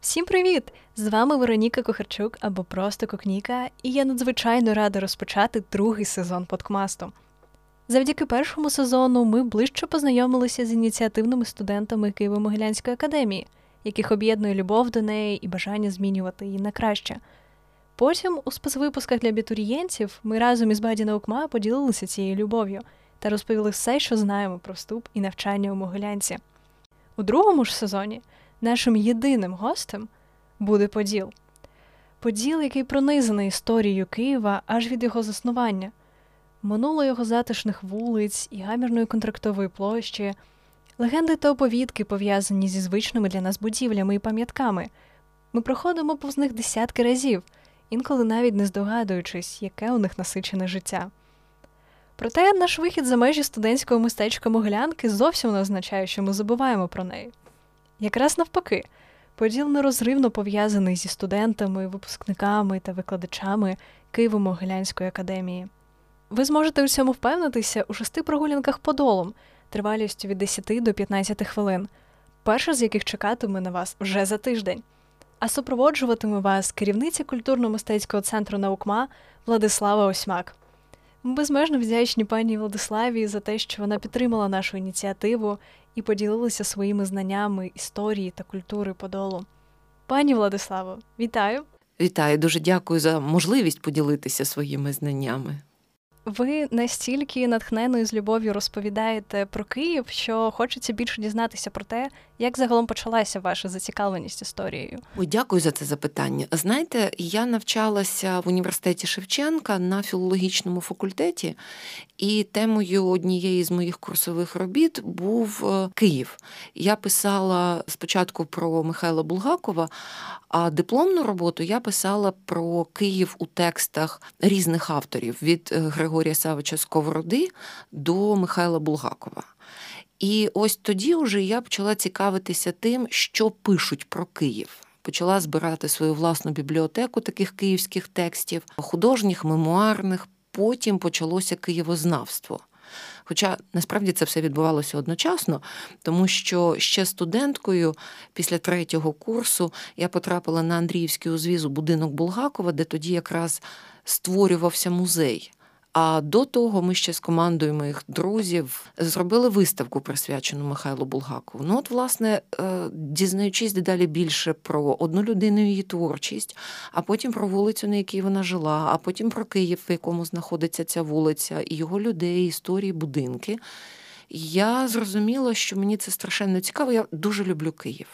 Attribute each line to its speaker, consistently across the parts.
Speaker 1: Всім привіт! З вами Вероніка Кохарчук або просто Кокніка, і я надзвичайно рада розпочати другий сезон подкмасту. Завдяки першому сезону ми ближче познайомилися з ініціативними студентами Києво-Могилянської академії, яких об'єднує любов до неї і бажання змінювати її на краще. Потім у спецвипусках для абітурієнтів ми разом із Баді Наукма поділилися цією любов'ю та розповіли все, що знаємо про вступ і навчання у Могилянці. У другому ж сезоні нашим єдиним гостем буде Поділ. Поділ, який пронизаний історією Києва аж від його заснування, минуло його затишних вулиць і гамірної контрактової площі, легенди та оповідки, пов'язані зі звичними для нас будівлями і пам'ятками. Ми проходимо повз них десятки разів, інколи навіть не здогадуючись, яке у них насичене життя. Проте наш вихід за межі студентського мистечка Могилянки зовсім не означає, що ми забуваємо про неї. Якраз навпаки, поділ нерозривно пов'язаний зі студентами, випускниками та викладачами Києво-Могилянської академії. Ви зможете у цьому впевнитися у шести прогулянках подолом, тривалістю від 10 до 15 хвилин, перша з яких чекатиме на вас вже за тиждень. А супроводжуватиме вас керівниця культурно-мистецького центру наукма Владислава Осьмак. Ми безмежно вдячні пані Владиславі за те, що вона підтримала нашу ініціативу і поділилася своїми знаннями історії та культури Подолу. Пані Владиславо, вітаю!
Speaker 2: Вітаю, дуже дякую за можливість поділитися своїми знаннями.
Speaker 1: Ви настільки натхнено і з любов'ю розповідаєте про Київ, що хочеться більше дізнатися про те, як загалом почалася ваша зацікавленість історією.
Speaker 2: Ой, дякую за це запитання. Знаєте, я навчалася в університеті Шевченка на філологічному факультеті, і темою однієї з моїх курсових робіт був е, Київ. Я писала спочатку про Михайла Булгакова, а дипломну роботу я писала про Київ у текстах різних авторів від е, Григорія Савича Сковороди до Михайла Булгакова. І ось тоді вже я почала цікавитися тим, що пишуть про Київ. Почала збирати свою власну бібліотеку таких київських текстів, художніх, мемуарних. Потім почалося києвознавство. Хоча насправді це все відбувалося одночасно, тому що ще студенткою після третього курсу я потрапила на Андріївський узвіз у будинок Булгакова, де тоді якраз створювався музей. А до того ми ще з командою моїх друзів зробили виставку, присвячену Михайлу Булгакову. Ну, от, власне, е, дізнаючись дедалі більше про одну людину її творчість, а потім про вулицю, на якій вона жила, а потім про Київ, в якому знаходиться ця вулиця, і його людей, історії, будинки. Я зрозуміла, що мені це страшенно цікаво. Я дуже люблю Київ.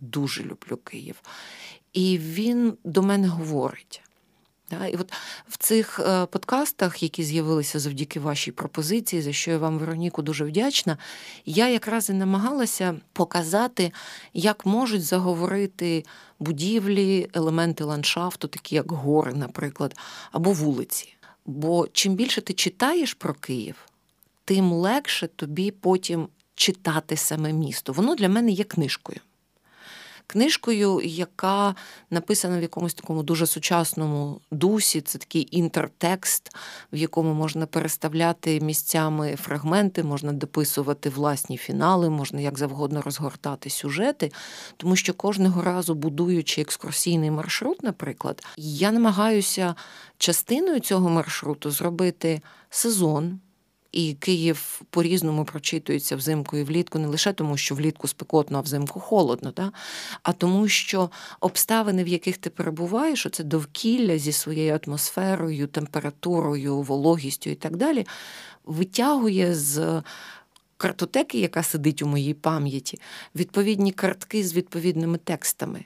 Speaker 2: Дуже люблю Київ. І він до мене говорить. І от в цих е, подкастах, які з'явилися завдяки вашій пропозиції, за що я вам, Вероніку, дуже вдячна, я якраз і намагалася показати, як можуть заговорити будівлі, елементи ландшафту, такі як гори, наприклад, або вулиці. Бо чим більше ти читаєш про Київ, тим легше тобі потім читати саме місто. Воно для мене є книжкою книжкою, яка написана в якомусь такому дуже сучасному дусі. Це такий інтертекст, в якому можна переставляти місцями фрагменти, можна дописувати власні фінали, можна як завгодно розгортати сюжети, тому що кожного разу, будуючи екскурсійний маршрут, наприклад, я намагаюся частиною цього маршруту зробити сезон. І Київ по-різному прочитується взимку і влітку, не лише тому, що влітку спекотно, а взимку холодно, да? а тому, що обставини, в яких ти перебуваєш, це довкілля зі своєю атмосферою, температурою, вологістю і так далі, витягує з. Картотеки, яка сидить у моїй пам'яті, відповідні картки з відповідними текстами.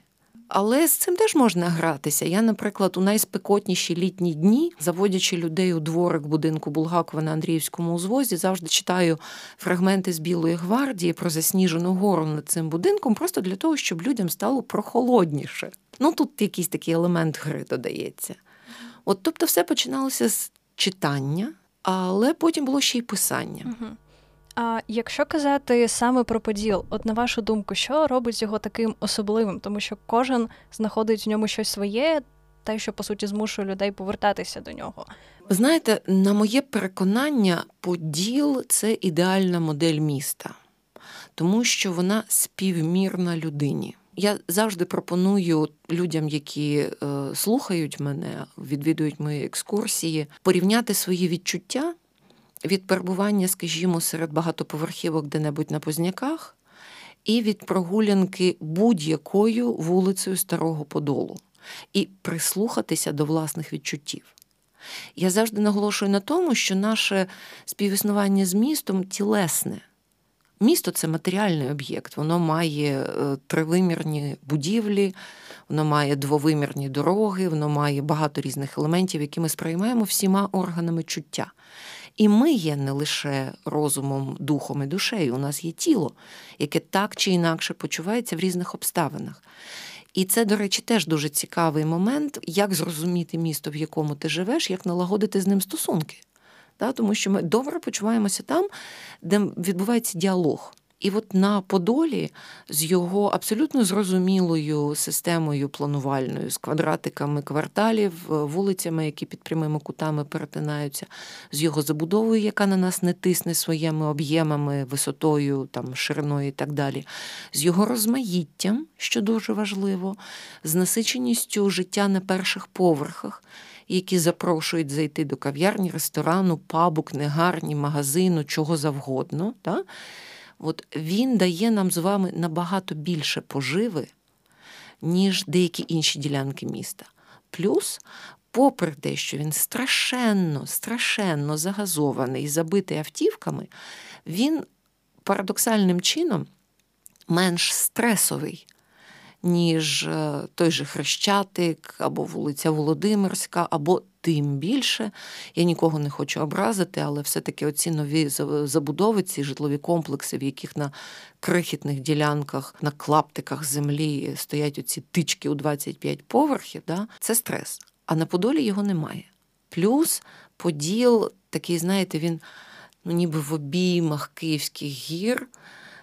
Speaker 2: Але з цим теж можна гратися. Я, наприклад, у найспекотніші літні дні, заводячи людей у дворик будинку Булгакова на Андріївському узвозі, завжди читаю фрагменти з Білої гвардії про засніжену гору над цим будинком, просто для того, щоб людям стало прохолодніше. Ну тут якийсь такий елемент гри додається. От тобто, все починалося з читання, але потім було ще й писання.
Speaker 1: Угу. А якщо казати саме про поділ, от на вашу думку, що робить його таким особливим? Тому що кожен знаходить в ньому щось своє, те, що по суті змушує людей повертатися до нього.
Speaker 2: Знаєте, на моє переконання, поділ це ідеальна модель міста, тому що вона співмірна людині. Я завжди пропоную людям, які е, слухають мене, відвідують мої екскурсії, порівняти свої відчуття від перебування, скажімо, серед багатоповерхівок де-небудь на Позняках, і від прогулянки будь-якою вулицею Старого Подолу, і прислухатися до власних відчуттів. Я завжди наголошую на тому, що наше співіснування з містом тілесне. Місто це матеріальний об'єкт, воно має е, тривимірні будівлі, воно має двовимірні дороги, воно має багато різних елементів, які ми сприймаємо всіма органами чуття. І ми є не лише розумом, духом і душею, у нас є тіло, яке так чи інакше почувається в різних обставинах. І це, до речі, теж дуже цікавий момент, як зрозуміти місто, в якому ти живеш, як налагодити з ним стосунки. Тому що ми добре почуваємося там, де відбувається діалог. І от на Подолі з його абсолютно зрозумілою системою планувальною, з квадратиками кварталів, е, вулицями, які під прямими кутами перетинаються, з його забудовою, яка на нас не тисне своїми об'ємами, висотою, там, шириною і так далі, з його розмаїттям, що дуже важливо, з насиченістю життя на перших поверхах. Які запрошують зайти до кав'ярні, ресторану, пабу, книгарні, магазину, чого завгодно. Да? От він дає нам з вами набагато більше поживи, ніж деякі інші ділянки міста. Плюс, попри те, що він страшенно, страшенно загазований і забитий автівками, він парадоксальним чином менш стресовий ніж е, той же Хрещатик, або вулиця Володимирська, або тим більше. Я нікого не хочу образити, але все-таки оці нові забудови, ці житлові комплекси, в яких на крихітних ділянках, на клаптиках землі стоять оці тички у 25 поверхів, да, це стрес. А на Подолі його немає. Плюс Поділ такий, знаєте, він ну, ніби в обіймах Київських гір.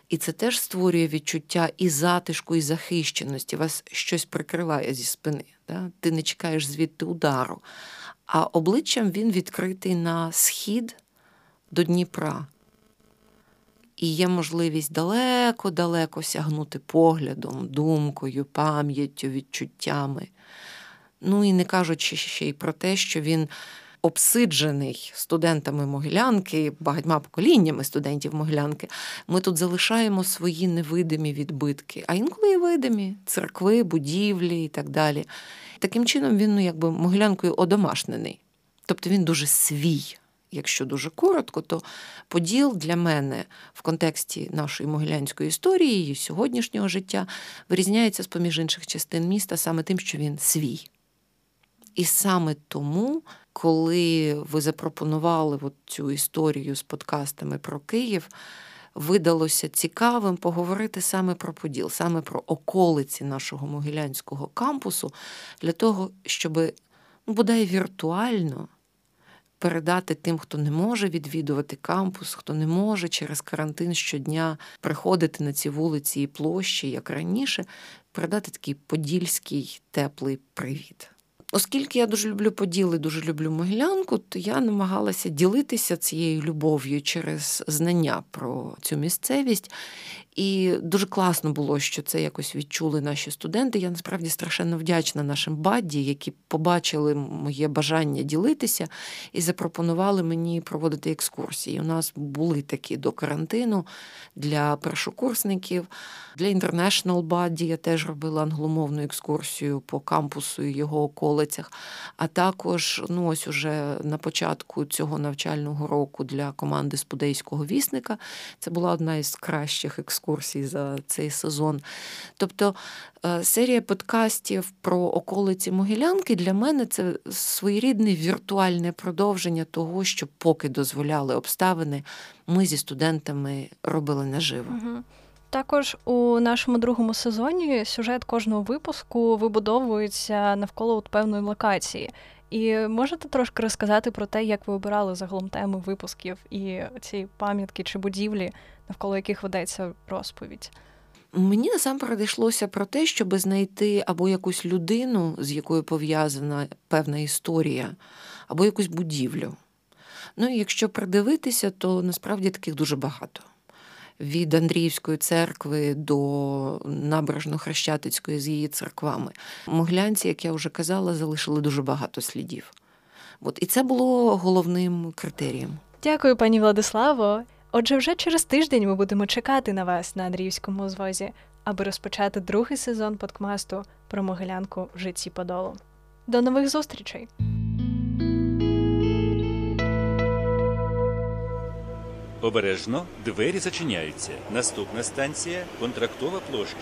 Speaker 2: І це теж створює відчуття і затишку, і захищеності. Вас щось прикриває зі спини. Да? Ти не чекаєш звідти удару. А обличчям він відкритий на схід до Дніпра. І є можливість далеко-далеко сягнути поглядом, думкою, пам'яттю, відчуттями. Ну і не кажучи ще й про те, що він обсиджений студентами Могилянки, багатьма поколіннями студентів Могилянки, ми тут залишаємо свої невидимі відбитки, а інколи і видимі церкви, будівлі і так далі. Таким чином він ну, якби Могилянкою одомашнений. Тобто він дуже свій. Якщо дуже коротко, то поділ для мене в контексті нашої могилянської історії і сьогоднішнього життя вирізняється з поміж інших частин міста саме тим, що він свій. І саме тому коли ви запропонували от цю історію з подкастами про Київ, видалося цікавим поговорити саме про Поділ, саме про околиці нашого могилянського кампусу, для того, щоб ну, бодай віртуально. Передати тим, хто не може відвідувати кампус, хто не може через карантин щодня приходити на ці вулиці і площі, як раніше, передати такий подільський теплий привіт. Оскільки я дуже люблю поділи, дуже люблю могилянку, то я намагалася ділитися цією любов'ю через знання про цю місцевість. І дуже класно було, що це якось відчули наші студенти. Я насправді страшенно вдячна нашим бадді, які побачили моє бажання ділитися і запропонували мені проводити екскурсії. У нас були такі до карантину для першокурсників, для International Бадді я теж робила англомовну екскурсію по кампусу і його околицях. А також ну ось уже на початку цього навчального року для команди Спудейського вісника це була одна із кращих екскурсій екскурсій за цей сезон. Тобто е, серія подкастів про околиці Могилянки для мене це своєрідне віртуальне продовження того, що поки дозволяли обставини, ми зі студентами робили наживо.
Speaker 1: Угу. Також у нашому другому сезоні сюжет кожного випуску вибудовується навколо певної локації. І можете трошки розказати про те, як ви обирали загалом теми випусків і ці пам'ятки чи будівлі, навколо яких ведеться розповідь?
Speaker 2: Мені насамперед йшлося про те, щоб знайти або якусь людину, з якою пов'язана певна історія, або якусь будівлю. Ну і якщо придивитися, то насправді таких дуже багато. Від Андріївської церкви до Набережно-Хрещатицької з її церквами. Моглянці, як я вже казала, залишили дуже багато слідів. От і це було головним критерієм.
Speaker 1: Дякую, пані Владиславо. Отже, вже через тиждень ми будемо чекати на вас на Андріївському узвозі, аби розпочати другий сезон подкмасту про Могилянку в житті Подолу. До нових зустрічей!
Speaker 3: Обережно двері зачиняються. Наступна станція контрактова площа.